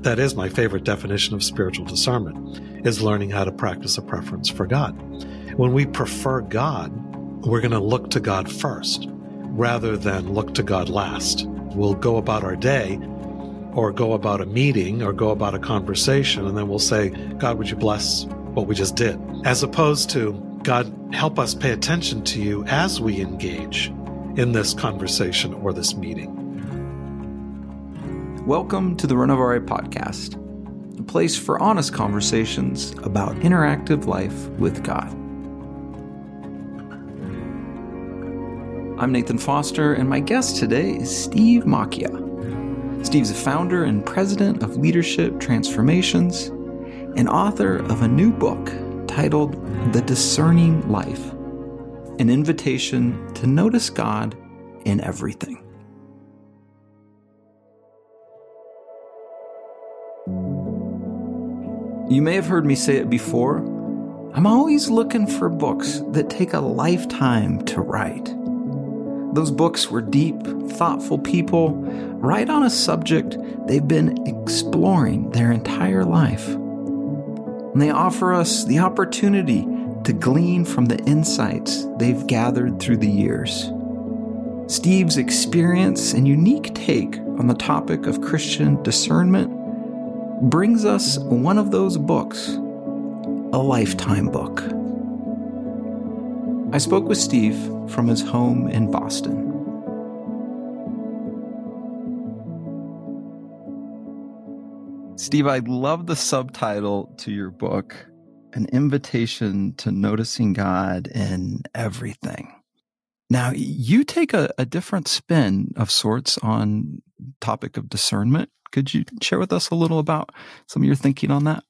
That is my favorite definition of spiritual discernment is learning how to practice a preference for God. When we prefer God, we're going to look to God first rather than look to God last. We'll go about our day or go about a meeting or go about a conversation and then we'll say, God, would you bless what we just did? As opposed to, God, help us pay attention to you as we engage in this conversation or this meeting. Welcome to the Renovare Podcast, a place for honest conversations about interactive life with God. I'm Nathan Foster, and my guest today is Steve Macchia. Steve's a founder and president of Leadership Transformations and author of a new book titled The Discerning Life An Invitation to Notice God in Everything. You may have heard me say it before. I'm always looking for books that take a lifetime to write. Those books were deep, thoughtful people write on a subject they've been exploring their entire life. And they offer us the opportunity to glean from the insights they've gathered through the years. Steve's experience and unique take on the topic of Christian discernment brings us one of those books, a lifetime book. I spoke with Steve from his home in Boston. Steve, I love the subtitle to your book, An Invitation to Noticing God in Everything. Now, you take a, a different spin of sorts on topic of discernment. Could you share with us a little about some of your thinking on that?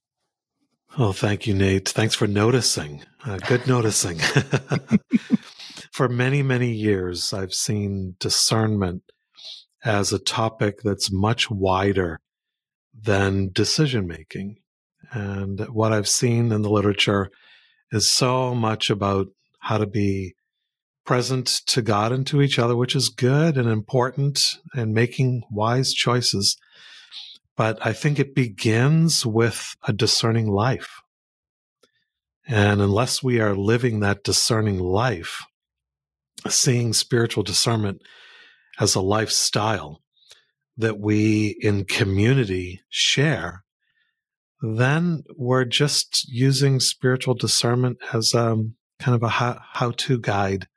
Oh, thank you, Nate. Thanks for noticing. Uh, good noticing. for many, many years, I've seen discernment as a topic that's much wider than decision making. And what I've seen in the literature is so much about how to be present to God and to each other, which is good and important and making wise choices. But I think it begins with a discerning life. And unless we are living that discerning life, seeing spiritual discernment as a lifestyle that we in community share, then we're just using spiritual discernment as um, kind of a how to guide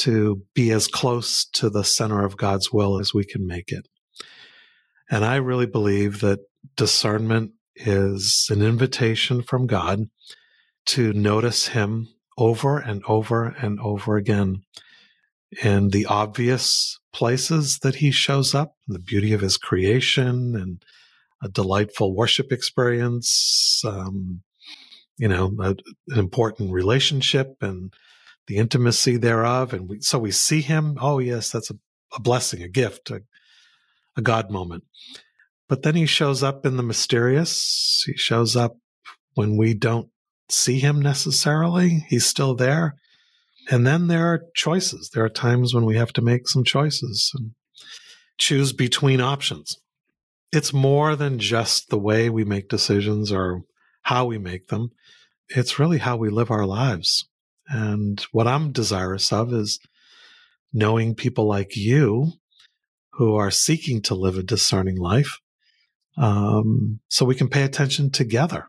to be as close to the center of God's will as we can make it. And I really believe that discernment is an invitation from God to notice Him over and over and over again in the obvious places that He shows up, the beauty of His creation and a delightful worship experience, um, you know, a, an important relationship and the intimacy thereof. And we, so we see Him. Oh, yes, that's a, a blessing, a gift, a, a God moment. But then he shows up in the mysterious. He shows up when we don't see him necessarily. He's still there. And then there are choices. There are times when we have to make some choices and choose between options. It's more than just the way we make decisions or how we make them. It's really how we live our lives. And what I'm desirous of is knowing people like you who are seeking to live a discerning life um, so we can pay attention together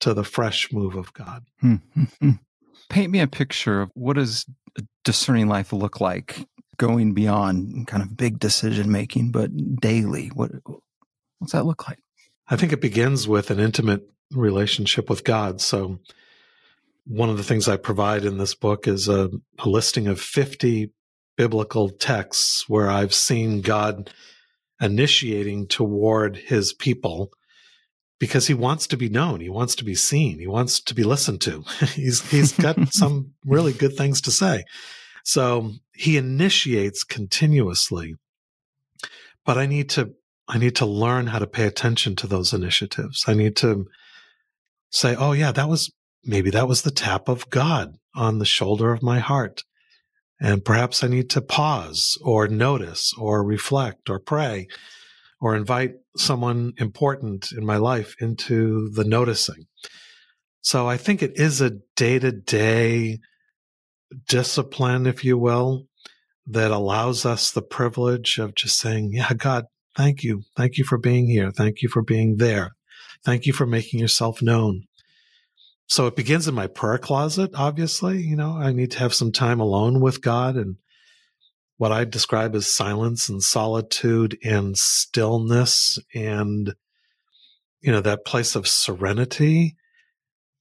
to the fresh move of God. Mm-hmm. Paint me a picture of what does a discerning life look like going beyond kind of big decision making, but daily. What what's that look like? I think it begins with an intimate relationship with God. So one of the things I provide in this book is a, a listing of 50 biblical texts where I've seen God initiating toward his people because he wants to be known, he wants to be seen, he wants to be listened to. he's he's got some really good things to say. So he initiates continuously. But I need to I need to learn how to pay attention to those initiatives. I need to say, "Oh yeah, that was maybe that was the tap of God on the shoulder of my heart." And perhaps I need to pause or notice or reflect or pray or invite someone important in my life into the noticing. So I think it is a day to day discipline, if you will, that allows us the privilege of just saying, Yeah, God, thank you. Thank you for being here. Thank you for being there. Thank you for making yourself known. So it begins in my prayer closet, obviously. You know, I need to have some time alone with God and what I describe as silence and solitude and stillness and, you know, that place of serenity.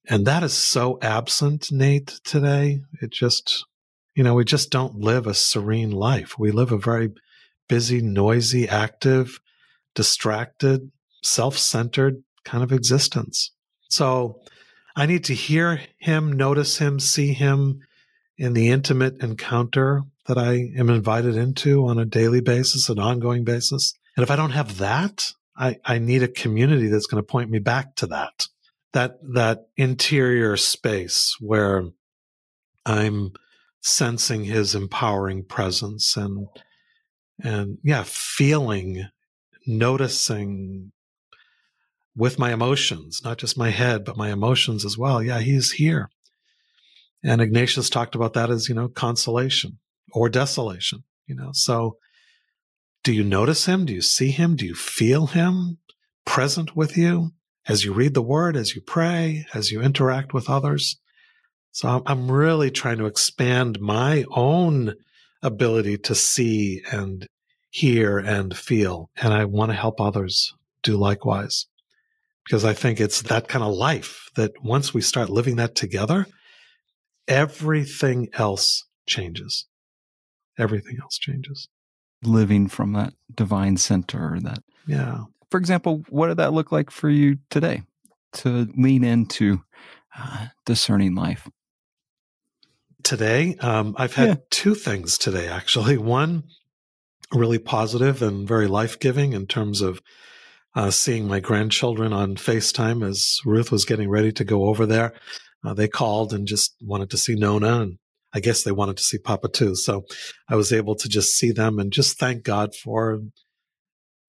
And that is so absent, Nate, today. It just, you know, we just don't live a serene life. We live a very busy, noisy, active, distracted, self centered kind of existence. So I need to hear him, notice him, see him in the intimate encounter that I am invited into on a daily basis, an ongoing basis. And if I don't have that, I, I need a community that's going to point me back to that, that, that interior space where I'm sensing his empowering presence and, and yeah, feeling, noticing with my emotions, not just my head, but my emotions as well. Yeah, he's here. And Ignatius talked about that as, you know, consolation or desolation, you know. So do you notice him? Do you see him? Do you feel him present with you as you read the word, as you pray, as you interact with others? So I'm really trying to expand my own ability to see and hear and feel. And I want to help others do likewise because I think it's that kind of life that once we start living that together, everything else changes everything else changes. Living from that divine center, that yeah. For example, what did that look like for you today to lean into uh, discerning life? Today, um, I've had yeah. two things today actually. One really positive and very life giving in terms of uh, seeing my grandchildren on FaceTime as Ruth was getting ready to go over there. Uh, they called and just wanted to see Nona and I guess they wanted to see Papa too. So I was able to just see them and just thank God for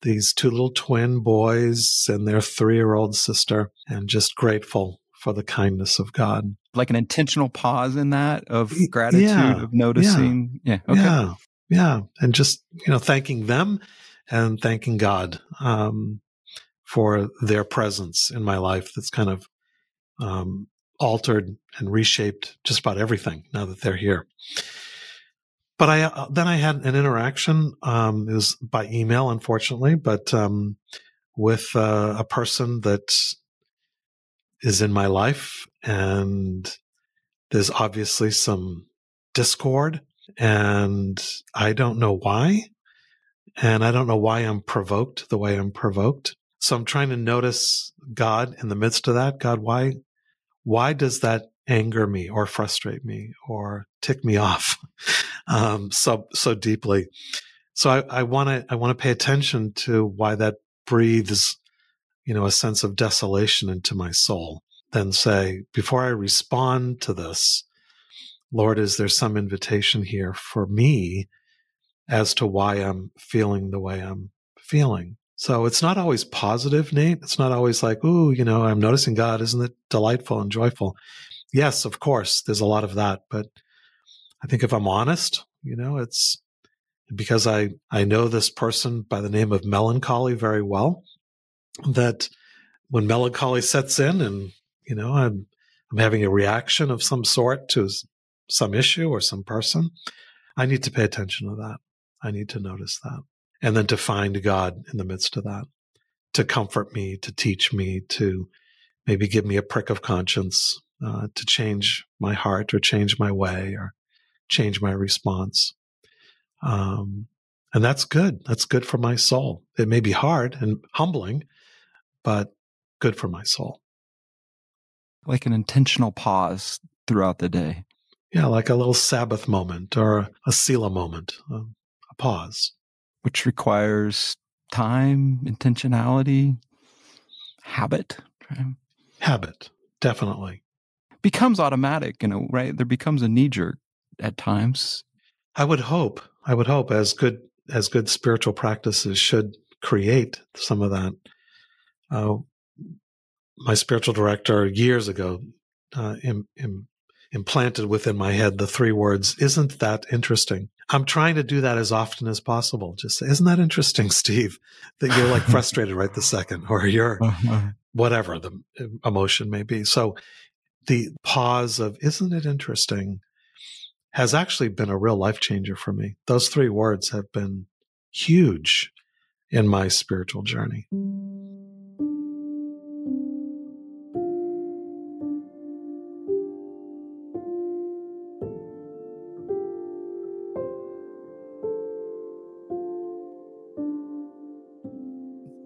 these two little twin boys and their three year old sister and just grateful for the kindness of God. Like an intentional pause in that of gratitude, yeah, of noticing. Yeah. Yeah. Okay. yeah. Yeah. And just, you know, thanking them and thanking God um, for their presence in my life that's kind of um, altered and reshaped just about everything now that they're here. But I uh, then I had an interaction. Um, it was by email, unfortunately, but um, with uh, a person that is in my life, and there's obviously some discord, and I don't know why, and I don't know why I'm provoked the way I'm provoked. So I'm trying to notice God in the midst of that. God, why why does that anger me or frustrate me or tick me off um, so so deeply? So I want to I want to pay attention to why that breathes, you know, a sense of desolation into my soul. Then say, before I respond to this, Lord, is there some invitation here for me as to why I'm feeling the way I'm feeling? So it's not always positive, Nate. It's not always like, ooh, you know, I'm noticing God. Isn't it delightful and joyful? Yes, of course, there's a lot of that. But I think if I'm honest, you know, it's because I, I know this person by the name of melancholy very well, that when melancholy sets in and, you know, I'm, I'm having a reaction of some sort to some issue or some person, I need to pay attention to that. I need to notice that and then to find God in the midst of that, to comfort me, to teach me, to maybe give me a prick of conscience, uh, to change my heart or change my way or change my response. Um, and that's good. That's good for my soul. It may be hard and humbling, but good for my soul. Like an intentional pause throughout the day. Yeah, like a little Sabbath moment or a Selah moment, a, a pause which requires time, intentionality, habit. Habit, definitely. Becomes automatic, you know, right? There becomes a knee jerk at times. I would hope. I would hope as good as good spiritual practices should create some of that. Uh, my spiritual director years ago uh, Im, Im, implanted within my head the three words, Isn't that interesting? I'm trying to do that as often as possible. Just say, Isn't that interesting, Steve? That you're like frustrated right the second, or you're uh-huh. whatever the emotion may be. So the pause of, Isn't it interesting? has actually been a real life changer for me. Those three words have been huge in my spiritual journey.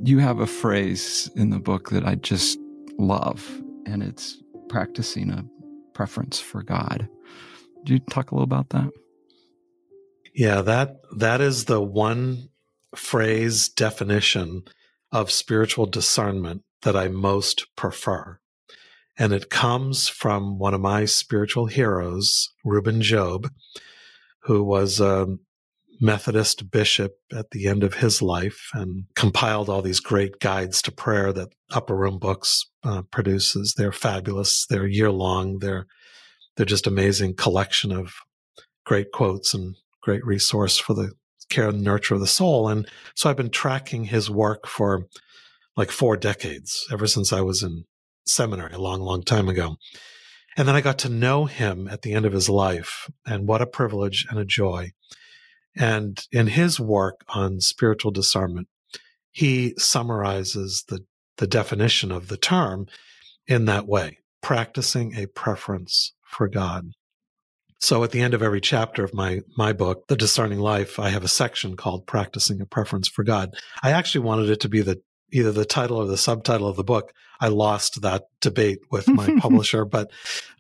You have a phrase in the book that I just love, and it's practicing a preference for God. Do you talk a little about that? Yeah, that that is the one phrase definition of spiritual discernment that I most prefer. And it comes from one of my spiritual heroes, Reuben Job, who was a Methodist bishop at the end of his life and compiled all these great guides to prayer that Upper Room Books uh, produces. They're fabulous. They're year long. They're they're just amazing collection of great quotes and great resource for the care and nurture of the soul. And so I've been tracking his work for like four decades, ever since I was in seminary a long, long time ago. And then I got to know him at the end of his life, and what a privilege and a joy. And in his work on spiritual discernment, he summarizes the, the definition of the term in that way practicing a preference for God. So at the end of every chapter of my my book, The Discerning Life, I have a section called Practicing a Preference for God. I actually wanted it to be the either the title or the subtitle of the book. I lost that debate with my publisher, but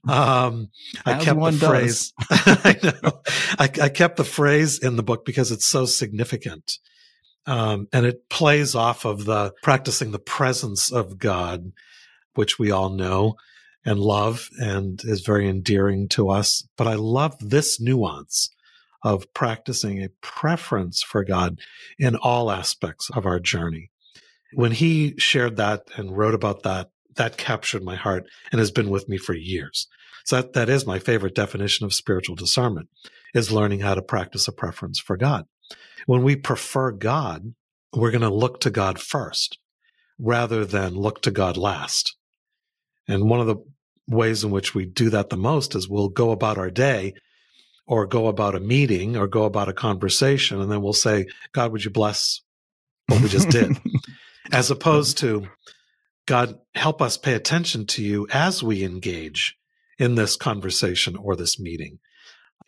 um, I kept the phrase. I know. I, I, kept the phrase in the book because it's so significant, um, and it plays off of the practicing the presence of God, which we all know and love and is very endearing to us. But I love this nuance of practicing a preference for God in all aspects of our journey. When he shared that and wrote about that, that captured my heart and has been with me for years. So that, that is my favorite definition of spiritual discernment is learning how to practice a preference for God. When we prefer God, we're going to look to God first rather than look to God last. And one of the ways in which we do that the most is we'll go about our day or go about a meeting or go about a conversation and then we'll say god would you bless what we just did as opposed mm-hmm. to god help us pay attention to you as we engage in this conversation or this meeting.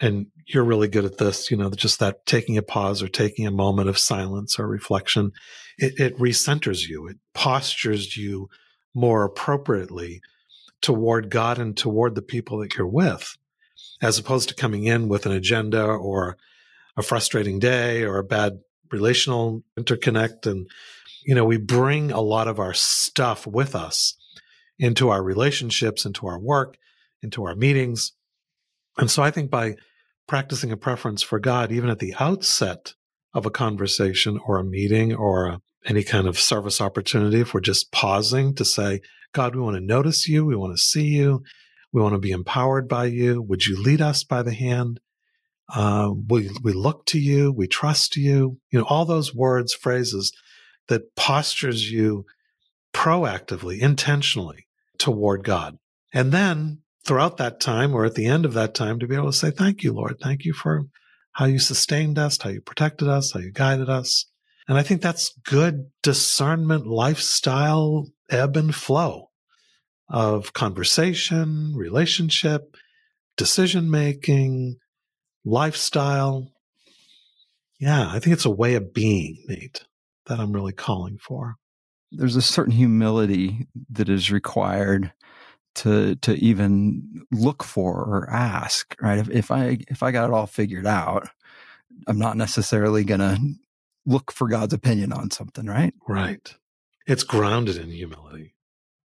And you're really good at this you know just that taking a pause or taking a moment of silence or reflection. It, it recenters you. It postures you more appropriately toward God and toward the people that you're with, as opposed to coming in with an agenda or a frustrating day or a bad relational interconnect. And, you know, we bring a lot of our stuff with us into our relationships, into our work, into our meetings. And so I think by practicing a preference for God, even at the outset of a conversation or a meeting or a, any kind of service opportunity, if we're just pausing to say, God, we want to notice you. We want to see you. We want to be empowered by you. Would you lead us by the hand? Uh, we, we look to you. We trust you. You know, all those words, phrases that postures you proactively, intentionally toward God. And then throughout that time or at the end of that time to be able to say, thank you, Lord. Thank you for how you sustained us, how you protected us, how you guided us. And I think that's good discernment lifestyle ebb and flow of conversation, relationship, decision making, lifestyle. Yeah, I think it's a way of being, Nate, that I'm really calling for. There's a certain humility that is required to to even look for or ask, right? If, if I if I got it all figured out, I'm not necessarily going to look for God's opinion on something, right? Right. It's grounded in humility.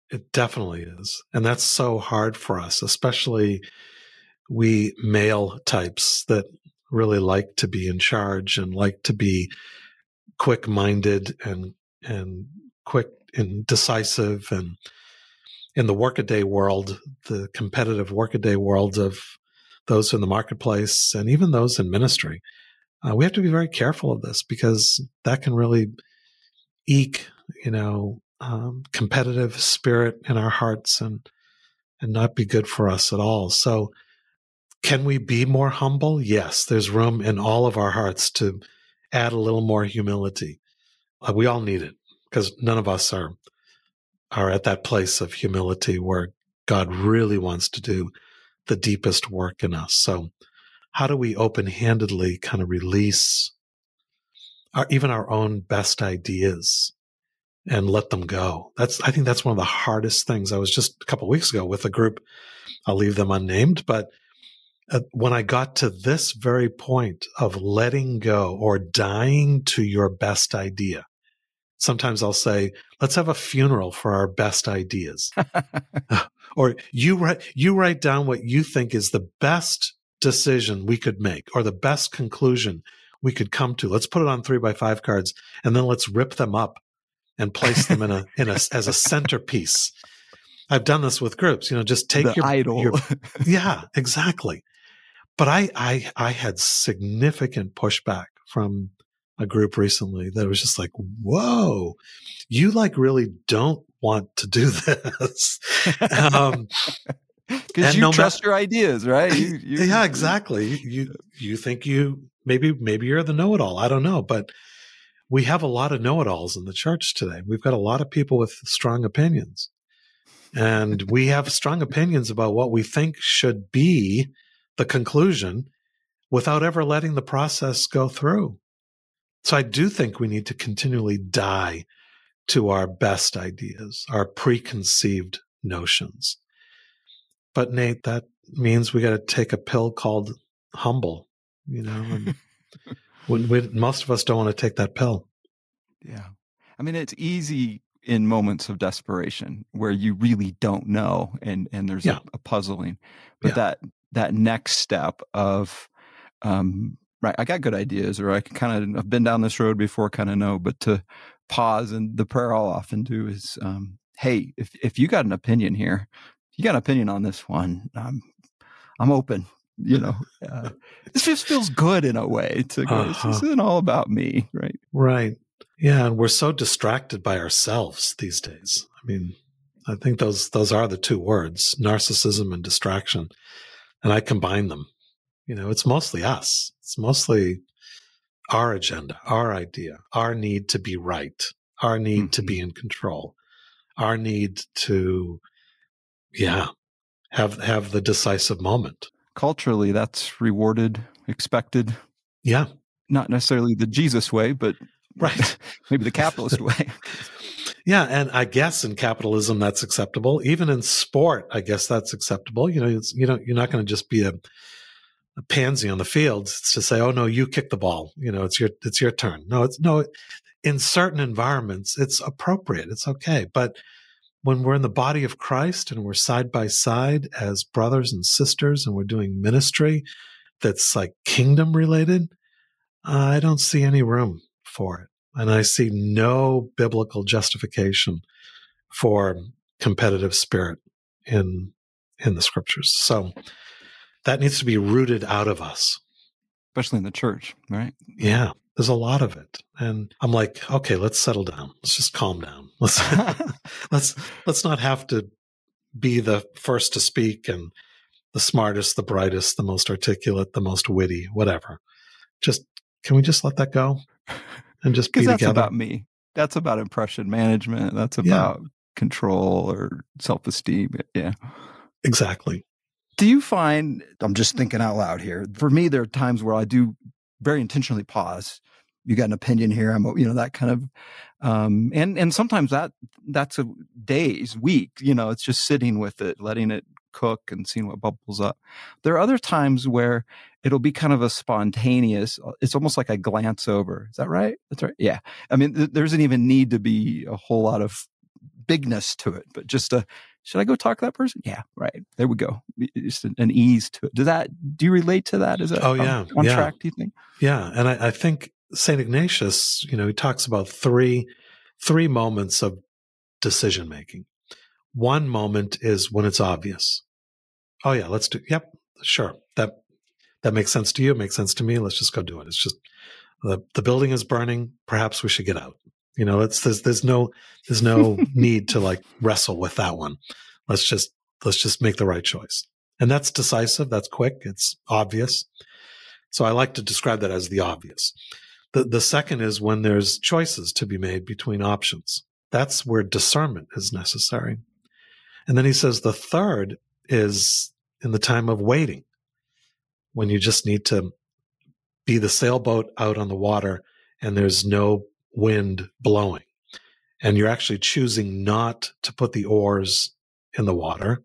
It definitely is. And that's so hard for us, especially we male types that really like to be in charge and like to be quick minded and and quick and decisive and in the workaday world, the competitive workaday world of those in the marketplace and even those in ministry, uh, we have to be very careful of this because that can really eke, you know, um, competitive spirit in our hearts and and not be good for us at all. So, can we be more humble? Yes, there's room in all of our hearts to add a little more humility. Uh, we all need it because none of us are are at that place of humility where God really wants to do the deepest work in us. So, how do we open handedly kind of release our, even our own best ideas and let them go? That's, I think that's one of the hardest things. I was just a couple weeks ago with a group. I'll leave them unnamed, but uh, when I got to this very point of letting go or dying to your best idea, sometimes I'll say, let's have a funeral for our best ideas. or you write, you write down what you think is the best decision we could make or the best conclusion we could come to. Let's put it on three by five cards and then let's rip them up and place them in a, in a, as a centerpiece. I've done this with groups, you know, just take the your idol. Your, yeah, exactly. But I, I, I had significant pushback from a group recently that was just like, whoa, you like really don't want to do this. um, because you no trust your ideas, right? You, you, yeah, exactly. You you think you maybe maybe you're the know-it-all. I don't know, but we have a lot of know-it-alls in the church today. We've got a lot of people with strong opinions, and we have strong opinions about what we think should be the conclusion, without ever letting the process go through. So I do think we need to continually die to our best ideas, our preconceived notions. But Nate, that means we got to take a pill called humble, you know, and when we, most of us don't want to take that pill. Yeah. I mean, it's easy in moments of desperation where you really don't know and, and there's yeah. a, a, puzzling, but yeah. that, that next step of, um, right, I got good ideas or I can kind of, I've been down this road before, kind of know, but to pause and the prayer I'll often do is, um, Hey, if, if you got an opinion here, you got an opinion on this one, I'm, I'm open. You know, uh, this just feels good in a way to go, uh-huh. this isn't all about me. Right. Right. Yeah. And we're so distracted by ourselves these days. I mean, I think those, those are the two words, narcissism and distraction. And I combine them. You know, it's mostly us. It's mostly our agenda, our idea, our need to be right, our need mm-hmm. to be mm-hmm. in control, our need to yeah have have the decisive moment culturally that's rewarded expected yeah not necessarily the jesus way but right maybe the capitalist way yeah and i guess in capitalism that's acceptable. Even in sport i guess that's acceptable. You know you know you're not going to just be a, a pansy on the field to say oh no you kick the ball. You know it's your it's your turn. No it's no in certain environments it's appropriate. It's okay. But when we're in the body of Christ and we're side by side as brothers and sisters and we're doing ministry that's like kingdom related, I don't see any room for it. And I see no biblical justification for competitive spirit in in the scriptures. So that needs to be rooted out of us. Especially in the church, right? Yeah. There's a lot of it. And I'm like, okay, let's settle down. Let's just calm down. Let's let's let's not have to be the first to speak and the smartest, the brightest, the most articulate, the most witty, whatever. Just can we just let that go and just be that's together? about me. That's about impression management. That's about yeah. control or self esteem. Yeah. Exactly. Do you find I'm just thinking out loud here. For me, there are times where I do very intentionally pause. You got an opinion here. I'm, you know, that kind of, um, and and sometimes that that's a days, week. You know, it's just sitting with it, letting it cook and seeing what bubbles up. There are other times where it'll be kind of a spontaneous. Uh, it's almost like a glance over. Is that right? That's right. Yeah. I mean, th- there doesn't even need to be a whole lot of bigness to it, but just a should I go talk to that person? Yeah, right. There we go. Just an, ease to it. Does that, do you relate to that? Is that oh, yeah. on yeah. track, do you think? Yeah. And I, I think St. Ignatius, you know, he talks about three, three moments of decision making. One moment is when it's obvious. Oh yeah, let's do, yep, sure. That, that makes sense to you. It makes sense to me. Let's just go do it. It's just the, the building is burning. Perhaps we should get out. You know, it's, there's, there's no, there's no need to like wrestle with that one. Let's just, let's just make the right choice. And that's decisive. That's quick. It's obvious. So I like to describe that as the obvious. The, the second is when there's choices to be made between options. That's where discernment is necessary. And then he says the third is in the time of waiting, when you just need to be the sailboat out on the water and there's no wind blowing. And you're actually choosing not to put the oars in the water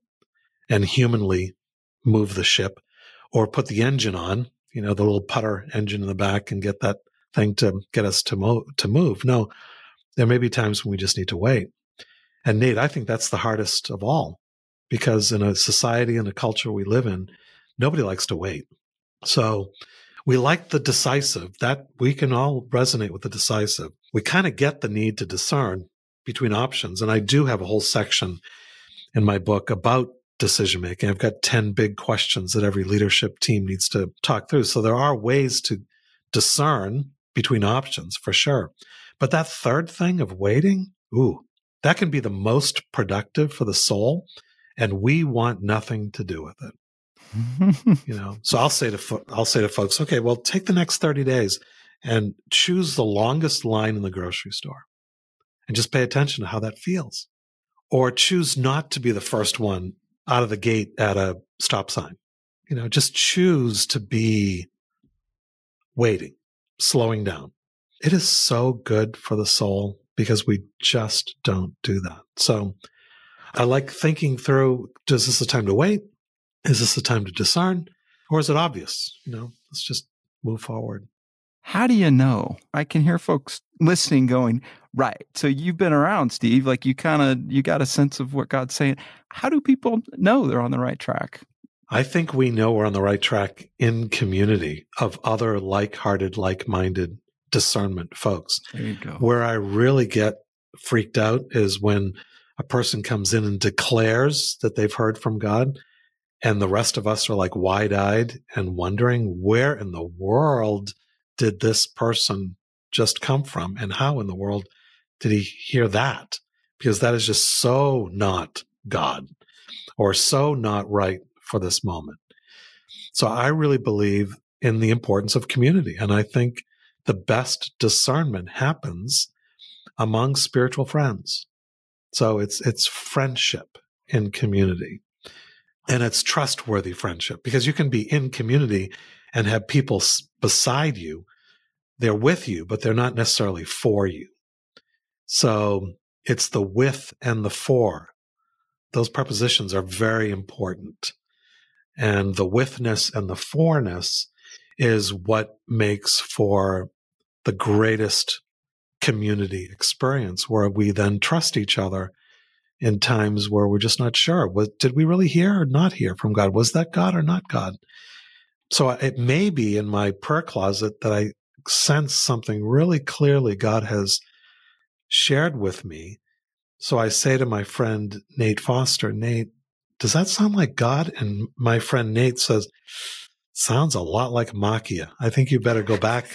and humanly move the ship or put the engine on, you know, the little putter engine in the back and get that thing to get us to, mo- to move. No, there may be times when we just need to wait. And Nate, I think that's the hardest of all because in a society and a culture we live in, nobody likes to wait. So we like the decisive that we can all resonate with the decisive. We kind of get the need to discern between options. And I do have a whole section in my book about decision making. I've got 10 big questions that every leadership team needs to talk through. So there are ways to discern between options for sure. But that third thing of waiting, ooh, that can be the most productive for the soul. And we want nothing to do with it. you know, so I'll say to, I'll say to folks, okay, well, take the next 30 days and choose the longest line in the grocery store and just pay attention to how that feels. Or choose not to be the first one out of the gate at a stop sign. You know, just choose to be waiting, slowing down. It is so good for the soul because we just don't do that. So I like thinking through, is this a time to wait? Is this a time to discern? Or is it obvious? You know, let's just move forward. How do you know? I can hear folks listening going, right. So you've been around, Steve. Like you kind of you got a sense of what God's saying. How do people know they're on the right track? I think we know we're on the right track in community of other like-hearted, like-minded discernment folks. There you go. Where I really get freaked out is when a person comes in and declares that they've heard from God and the rest of us are like wide-eyed and wondering where in the world did this person just come from? And how in the world did he hear that? Because that is just so not God or so not right for this moment. So I really believe in the importance of community. And I think the best discernment happens among spiritual friends. So it's, it's friendship in community and it's trustworthy friendship because you can be in community and have people beside you. They're with you, but they're not necessarily for you. So it's the with and the for. Those prepositions are very important. And the withness and the forness is what makes for the greatest community experience where we then trust each other in times where we're just not sure. Was, did we really hear or not hear from God? Was that God or not God? So uh, it may be in my prayer closet that I sense something really clearly God has shared with me. So I say to my friend Nate Foster, Nate, does that sound like God? And my friend Nate says, sounds a lot like Macchia. I think you better go back.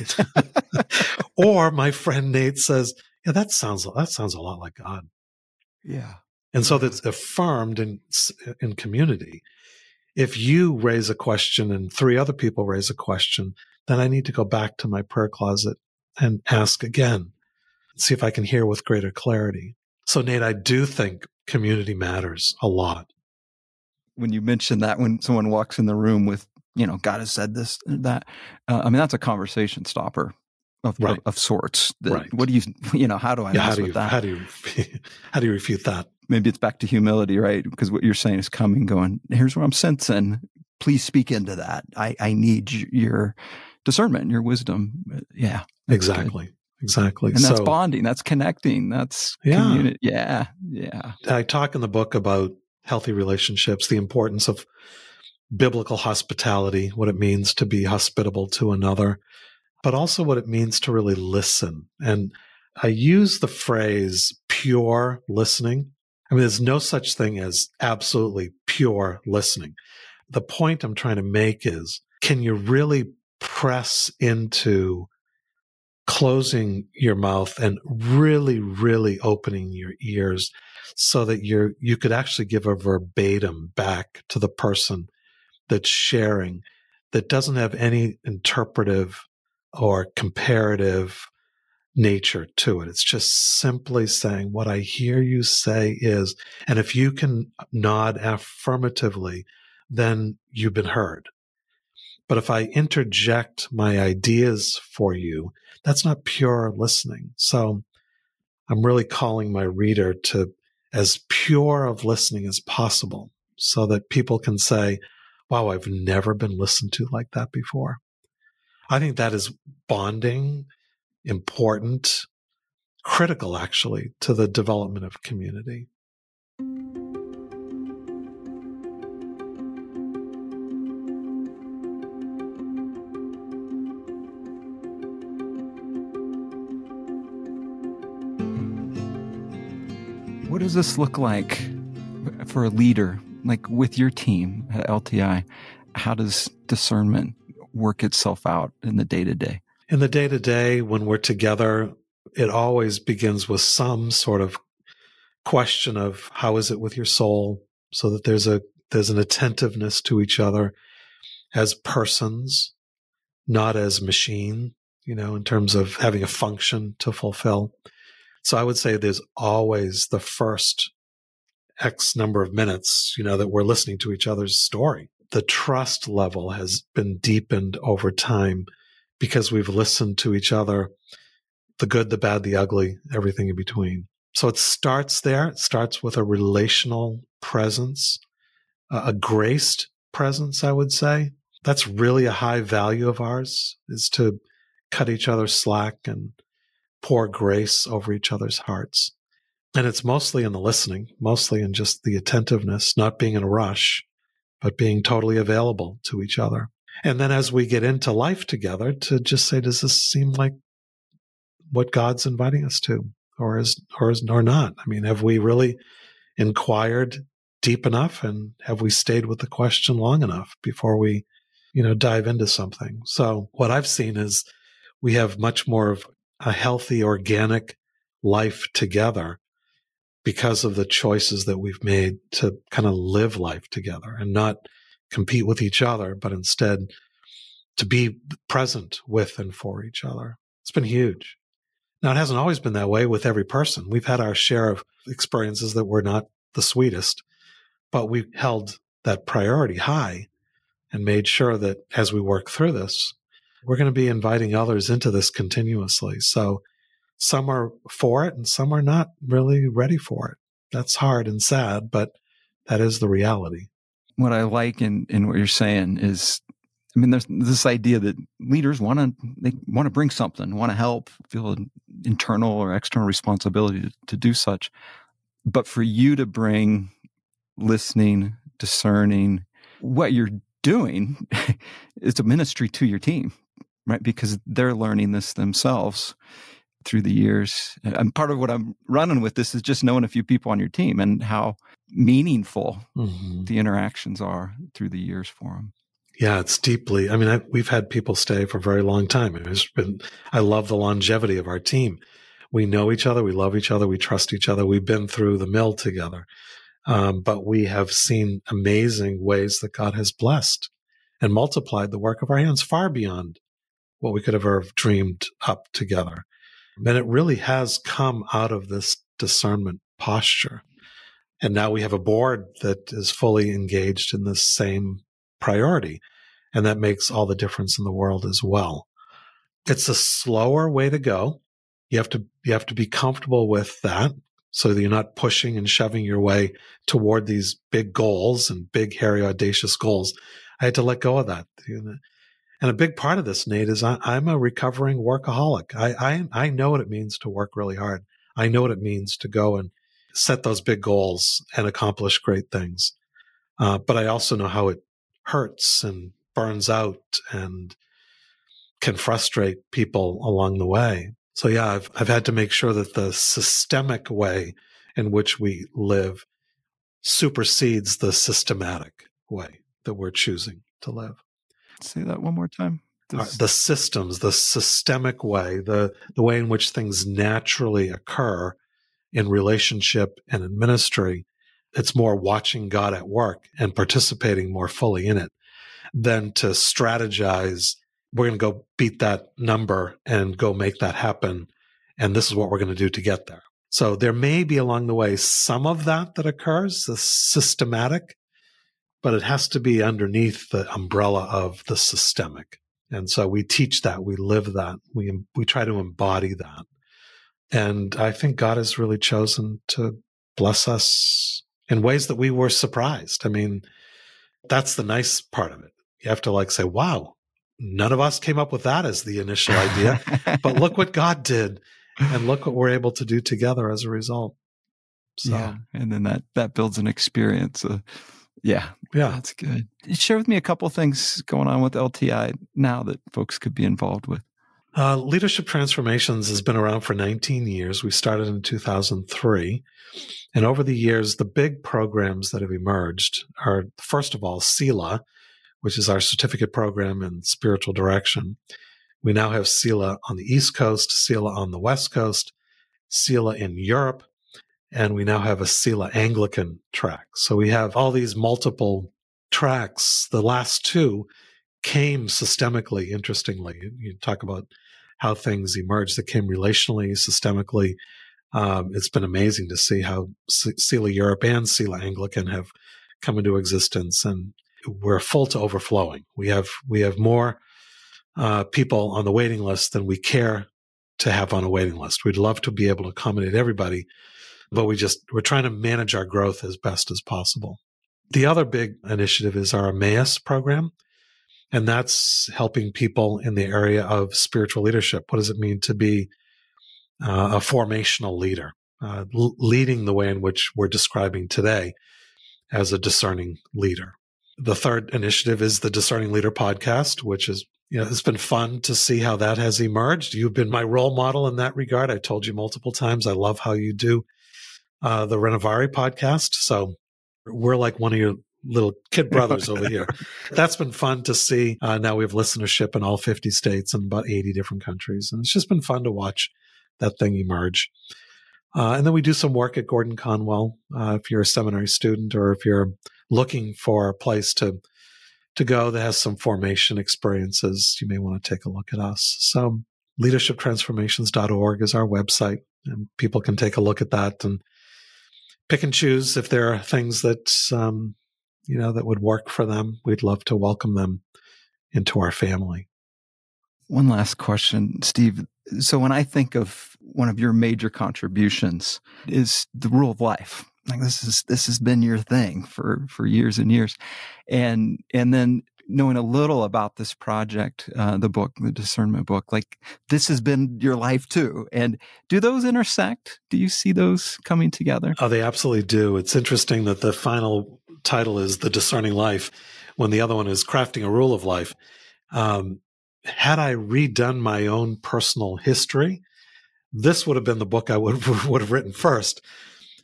or my friend Nate says, yeah, that sounds, that sounds a lot like God. Yeah. And so that's affirmed in, in community. If you raise a question and three other people raise a question, then I need to go back to my prayer closet and ask again, see if I can hear with greater clarity. So, Nate, I do think community matters a lot. When you mentioned that, when someone walks in the room with, you know, God has said this, that, uh, I mean, that's a conversation stopper of, right. of, of, sorts. The, right. What do you, you know, how do I yeah, how do you, How do you, how do you refute that? maybe it's back to humility, right? Because what you're saying is coming, going, here's what I'm sensing. Please speak into that. I, I need your discernment, your wisdom. Yeah. Exactly. Good. Exactly. And that's so, bonding. That's connecting. That's yeah. Community. Yeah. Yeah. I talk in the book about healthy relationships, the importance of biblical hospitality, what it means to be hospitable to another. but also what it means to really listen. And I use the phrase pure listening. I mean, there's no such thing as absolutely pure listening. The point I'm trying to make is can you really press into closing your mouth and really, really opening your ears so that you're, you could actually give a verbatim back to the person that's sharing that doesn't have any interpretive or comparative nature to it. It's just simply saying what I hear you say is, and if you can nod affirmatively, then you've been heard. But if I interject my ideas for you, that's not pure listening. So I'm really calling my reader to as pure of listening as possible so that people can say, wow, I've never been listened to like that before. I think that is bonding, important, critical actually to the development of community. What does this look like for a leader, like with your team at LTI? How does discernment work itself out in the day to day? In the day to day, when we're together, it always begins with some sort of question of how is it with your soul so that there's a there's an attentiveness to each other as persons not as machine you know in terms of having a function to fulfill so I would say there's always the first X number of minutes, you know, that we're listening to each other's story. The trust level has been deepened over time because we've listened to each other, the good, the bad, the ugly, everything in between. So it starts there. It starts with a relational presence, a graced presence, I would say. That's really a high value of ours is to cut each other slack and pour grace over each other's hearts. And it's mostly in the listening, mostly in just the attentiveness, not being in a rush, but being totally available to each other. And then as we get into life together, to just say, does this seem like what God's inviting us to? Or is, or is, or not? I mean, have we really inquired deep enough and have we stayed with the question long enough before we, you know, dive into something? So what I've seen is we have much more of a healthy, organic life together because of the choices that we've made to kind of live life together and not compete with each other, but instead to be present with and for each other. It's been huge. Now, it hasn't always been that way with every person. We've had our share of experiences that were not the sweetest, but we held that priority high and made sure that as we work through this, we're going to be inviting others into this continuously. So some are for it and some are not really ready for it. That's hard and sad, but that is the reality. What I like in, in what you're saying is, I mean, there's this idea that leaders want to they want to bring something, want to help, feel an internal or external responsibility to, to do such. But for you to bring listening, discerning, what you're doing, it's a ministry to your team right? Because they're learning this themselves through the years. And part of what I'm running with this is just knowing a few people on your team and how meaningful mm-hmm. the interactions are through the years for them. Yeah, it's deeply. I mean, I, we've had people stay for a very long time. It's been. I love the longevity of our team. We know each other. We love each other. We trust each other. We've been through the mill together, um, but we have seen amazing ways that God has blessed and multiplied the work of our hands far beyond what we could have ever dreamed up together. And it really has come out of this discernment posture. And now we have a board that is fully engaged in this same priority. And that makes all the difference in the world as well. It's a slower way to go. You have to, you have to be comfortable with that so that you're not pushing and shoving your way toward these big goals and big, hairy, audacious goals. I had to let go of that. And a big part of this, Nate, is I, am a recovering workaholic. I, I, I know what it means to work really hard. I know what it means to go and set those big goals and accomplish great things. Uh, but I also know how it hurts and burns out and can frustrate people along the way. So yeah, I've, I've had to make sure that the systemic way in which we live supersedes the systematic way that we're choosing to live. Say that one more time. Uh, the systems, the systemic way, the, the way in which things naturally occur in relationship and in ministry, it's more watching God at work and participating more fully in it than to strategize. We're going to go beat that number and go make that happen. And this is what we're going to do to get there. So there may be along the way some of that that occurs, the systematic, but it has to be underneath the umbrella of the systemic. And so we teach that, we live that, we we try to embody that. And I think God has really chosen to bless us in ways that we were surprised. I mean, that's the nice part of it. You have to like say, wow, none of us came up with that as the initial idea, but look what God did and look what we're able to do together as a result. So. Yeah, and then that that builds an experience. Uh, yeah, yeah, that's good. Share with me a couple things going on with LTI now that folks could be involved with. Uh, Leadership Transformations has been around for 19 years. We started in 2003. And over the years, the big programs that have emerged are, first of all, Selah, which is our certificate program in spiritual direction. We now have Selah on the East Coast, Selah on the West Coast, Selah in Europe, and we now have a Selah Anglican track. So we have all these multiple tracks. The last two came systemically, interestingly. You talk about how things emerged that came relationally, systemically. Um, it's been amazing to see how Selah Europe and Selah Anglican have come into existence, and we're full to overflowing. We have we have more uh, people on the waiting list than we care to have on a waiting list. We'd love to be able to accommodate everybody, but we just, we're trying to manage our growth as best as possible. The other big initiative is our Emmaus program, and that's helping people in the area of spiritual leadership. What does it mean to be uh, a formational leader, uh, l- leading the way in which we're describing today as a discerning leader? The third initiative is the Discerning Leader podcast, which is you know, it's been fun to see how that has emerged. You've been my role model in that regard. I told you multiple times. I love how you do uh, the Renovare podcast. So we're like one of your little kid brothers over here. That's been fun to see. Uh, now we have listenership in all 50 states and about 80 different countries. And it's just been fun to watch that thing emerge. Uh, and then we do some work at Gordon Conwell. Uh, if you're a seminary student or if you're looking for a place to to go that has some formation experiences, you may want to take a look at us. So leadershiptransformations.org is our website and people can take a look at that and pick and choose if there are things that, um, you know, that would work for them. We'd love to welcome them into our family. One last question, Steve. So when I think of one of your major contributions is the rule of life like this is this has been your thing for for years and years and and then knowing a little about this project uh, the book the discernment book like this has been your life too and do those intersect? Do you see those coming together? Oh they absolutely do. It's interesting that the final title is the discerning life when the other one is crafting a rule of life. Um, had i redone my own personal history this would have been the book i would, would have written first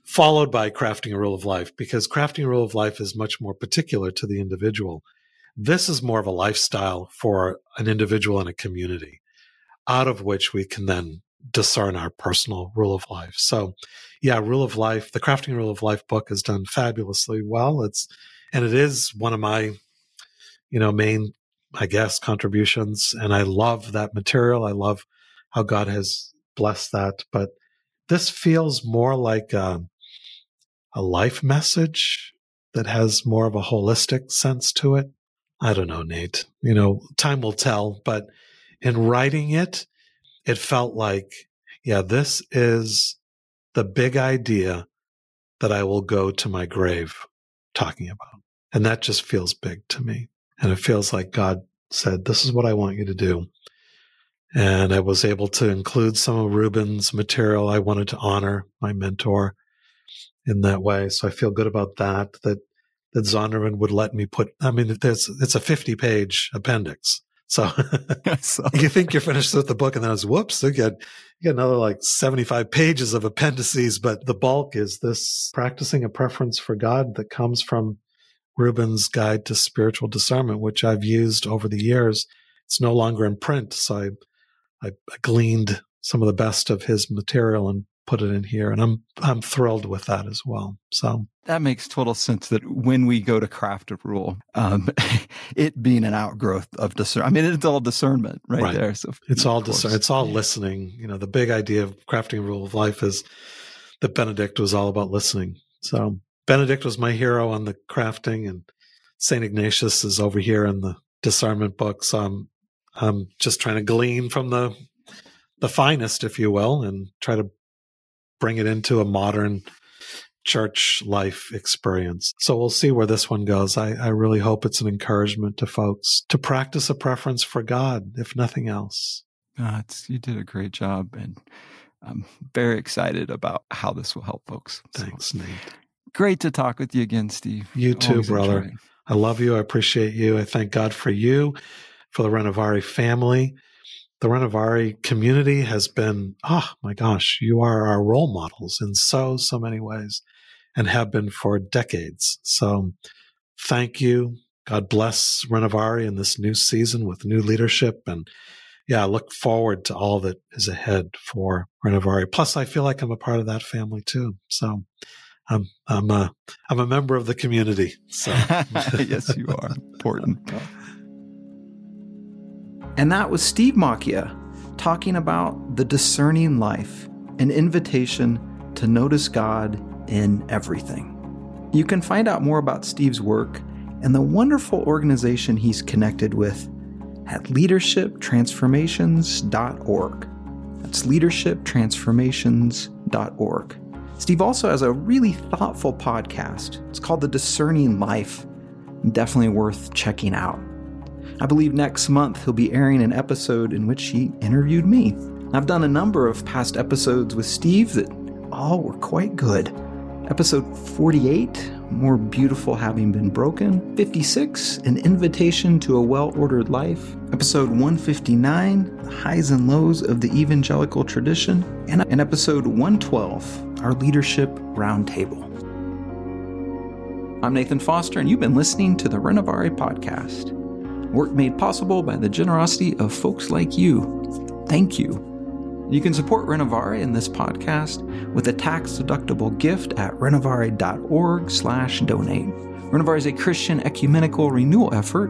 followed by crafting a rule of life because crafting a rule of life is much more particular to the individual. This is more of a lifestyle for an individual and a community out of which we can then discern our personal rule of life. So yeah, rule of life, the crafting rule of life book has done fabulously well. It's, and it is one of my, you know, main, I guess, contributions. And I love that material. I love how God has blessed that. But this feels more like, a, a life message that has more of a holistic sense to it. I don't know, Nate. You know, time will tell, but in writing it, it felt like, yeah, this is the big idea that I will go to my grave talking about. And that just feels big to me. And it feels like God said, this is what I want you to do. And I was able to include some of Rueben's material. I wanted to honor my mentor in that way. So I feel good about that, that, that Zondervan would let me put, I mean, there's, it's a 50 page appendix. So, so, you think you're finished with the book, and then it's whoops, you get you get another like 75 pages of appendices, but the bulk is this practicing a preference for God that comes from Rueben's Guide to Spiritual Discernment, which I've used over the years. It's no longer in print, so I, I gleaned some of the best of his material and put it in here and I'm I'm thrilled with that as well. So that makes total sense that when we go to craft a rule, um, it being an outgrowth of discernment. I mean, it's all discernment right, right. there. So it's all discern. It's all listening. You know, the big idea of crafting a rule of life is that Benedict was all about listening. So Benedict was my hero on the crafting, and Saint Ignatius is over here in the discernment book. So I'm I'm just trying to glean from the the finest, if you will, and try to bring it into a modern church life experience. So we'll see where this one goes. I, I really hope it's an encouragement to folks to practice a preference for God, if nothing else. Uh, you did a great job, and I'm very excited about how this will help folks. Thanks, so, Nate. Great to talk with you again, Steve. You too, Always brother. Enjoying. I love you. I appreciate you. I thank God for you, for the Renovare family the Renovare community has been, oh my gosh, you are our role models in so, so many ways and have been for decades. So thank you. God bless Renovare in this new season with new leadership. And yeah, I look forward to all that is ahead for Renovare. Plus, I feel like I'm a part of that family too. So I'm, I'm a, I'm a member of the community. So yes, you are important. And that was Steve Macchia talking about the discerning life, an invitation to notice God in everything. You can find out more about Steve's work and the wonderful organization he's connected with at leadershiptransformations.org. That's leadershiptransformations.org. Steve also has a really thoughtful podcast. It's called The Discerning Life. Definitely worth checking out. I believe next month he'll be airing an episode in which he interviewed me. I've done a number of past episodes with Steve that all were quite good. Episode 48, More Beautiful Having Been Broken. 56, An Invitation to a Well Ordered Life. Episode 159, The Highs and Lows of the Evangelical Tradition. And, and episode 112, Our Leadership Roundtable. I'm Nathan Foster, and you've been listening to the Renovare Podcast work made possible by the generosity of folks like you. Thank you. You can support Renovare in this podcast with a tax-deductible gift at renovare.org slash donate. Renovare is a Christian ecumenical renewal effort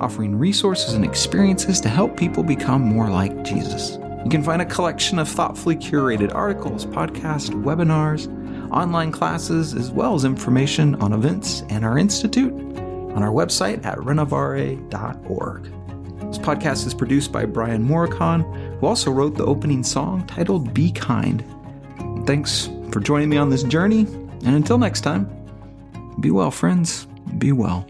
offering resources and experiences to help people become more like Jesus. You can find a collection of thoughtfully curated articles, podcasts, webinars, online classes, as well as information on events and our institute on our website at renovare.org. This podcast is produced by Brian Morykon, who also wrote the opening song titled Be Kind. Thanks for joining me on this journey, and until next time, be well, friends. Be well.